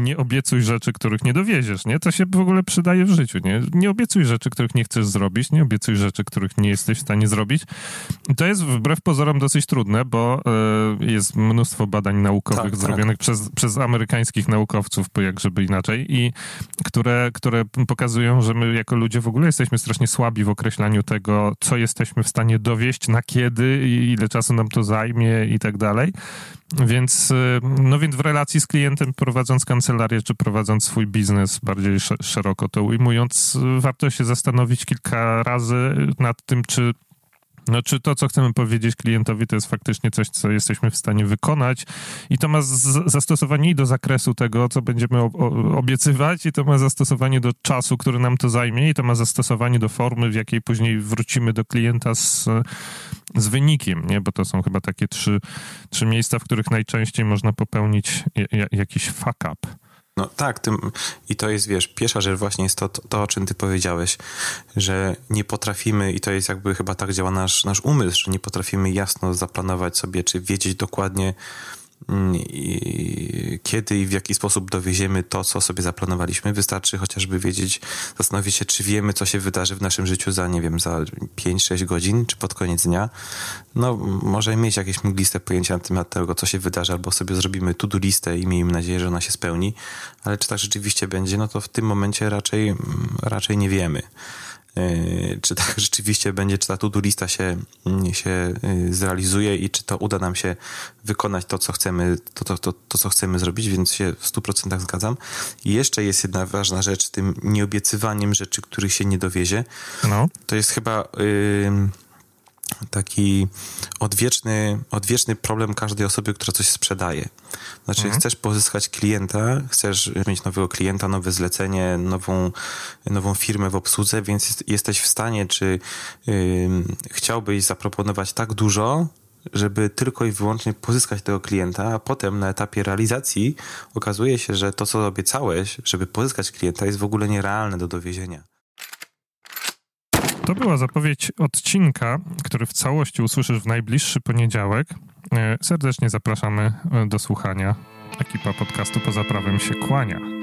nie obiecuj rzeczy, których nie dowieziesz, nie? To się w ogóle przydaje w życiu, nie? Nie obiecuj rzeczy, których nie chcesz zrobić, nie obiecuj rzeczy, których nie jesteś w stanie zrobić. I to jest wbrew pozorom dosyć trudne, bo y, jest mnóstwo badań naukowych Tak, tak. zrobionych Przez, przez amerykańskich naukowców, jak żeby inaczej, i które, które pokazują, że my jako ludzie w ogóle jesteśmy strasznie słabi w określaniu tego, co jesteśmy w stanie dowieść, na kiedy, i ile czasu nam to zajmie i tak dalej. Więc, y, no więc w relacji z klientem, prowadząc kancelarię, czy prowadząc swój biznes bardziej sz- szeroko to ujmując, warto się zastanowić kilka razy nad tym, czy no, czy to, co chcemy powiedzieć klientowi, to jest faktycznie coś, co jesteśmy w stanie wykonać i to ma zastosowanie i do zakresu tego, co będziemy obiecywać i to ma zastosowanie do czasu, który nam to zajmie i to ma zastosowanie do formy, w jakiej później wrócimy do klienta z, z wynikiem, nie? Bo to są chyba takie trzy, trzy miejsca, w których najczęściej można popełnić ja- ja- jakiś fuck up. No tak, tym, i to jest, wiesz, pierwsza rzecz właśnie jest to, to, to, o czym ty powiedziałeś, że nie potrafimy, i to jest jakby chyba tak działa nasz, nasz umysł, że nie potrafimy jasno zaplanować sobie, czy wiedzieć dokładnie, i kiedy i w jaki sposób dowieziemy to, co sobie zaplanowaliśmy. Wystarczy chociażby wiedzieć, zastanowić się, czy wiemy, co się wydarzy w naszym życiu za, nie wiem, za 5-6 godzin, czy pod koniec dnia. No, może mieć jakieś mgliste pojęcie na temat tego, co się wydarzy, albo sobie zrobimy to-do listę i miejmy nadzieję, że ona się spełni, ale czy tak rzeczywiście będzie, no to w tym momencie raczej, mm, raczej nie wiemy. Yy, Czy tak rzeczywiście będzie, czy ta to-do lista się, mm, się yy, zrealizuje i czy to uda nam się wykonać to, co chcemy, to, to, to, to co chcemy zrobić, więc się w 100% zgadzam. I jeszcze jest jedna ważna rzecz, tym nieobiecywaniem rzeczy, których się nie dowiezie. No. To jest chyba yy, taki odwieczny, odwieczny problem każdej osoby, która coś sprzedaje. Znaczy, chcesz pozyskać klienta, chcesz mieć nowego klienta, nowe zlecenie, nową, nową firmę w obsłudze, więc jest, jesteś w stanie, czy yy, chciałbyś zaproponować tak dużo, żeby tylko i wyłącznie pozyskać tego klienta, a potem na etapie realizacji okazuje się, że to, co obiecałeś, żeby pozyskać klienta, jest w ogóle nierealne do dowiezienia. To była zapowiedź odcinka, który w całości usłyszysz w najbliższy poniedziałek. E, Serdecznie zapraszamy e, do słuchania. Ekipa podcastu Poza Prawem się kłania.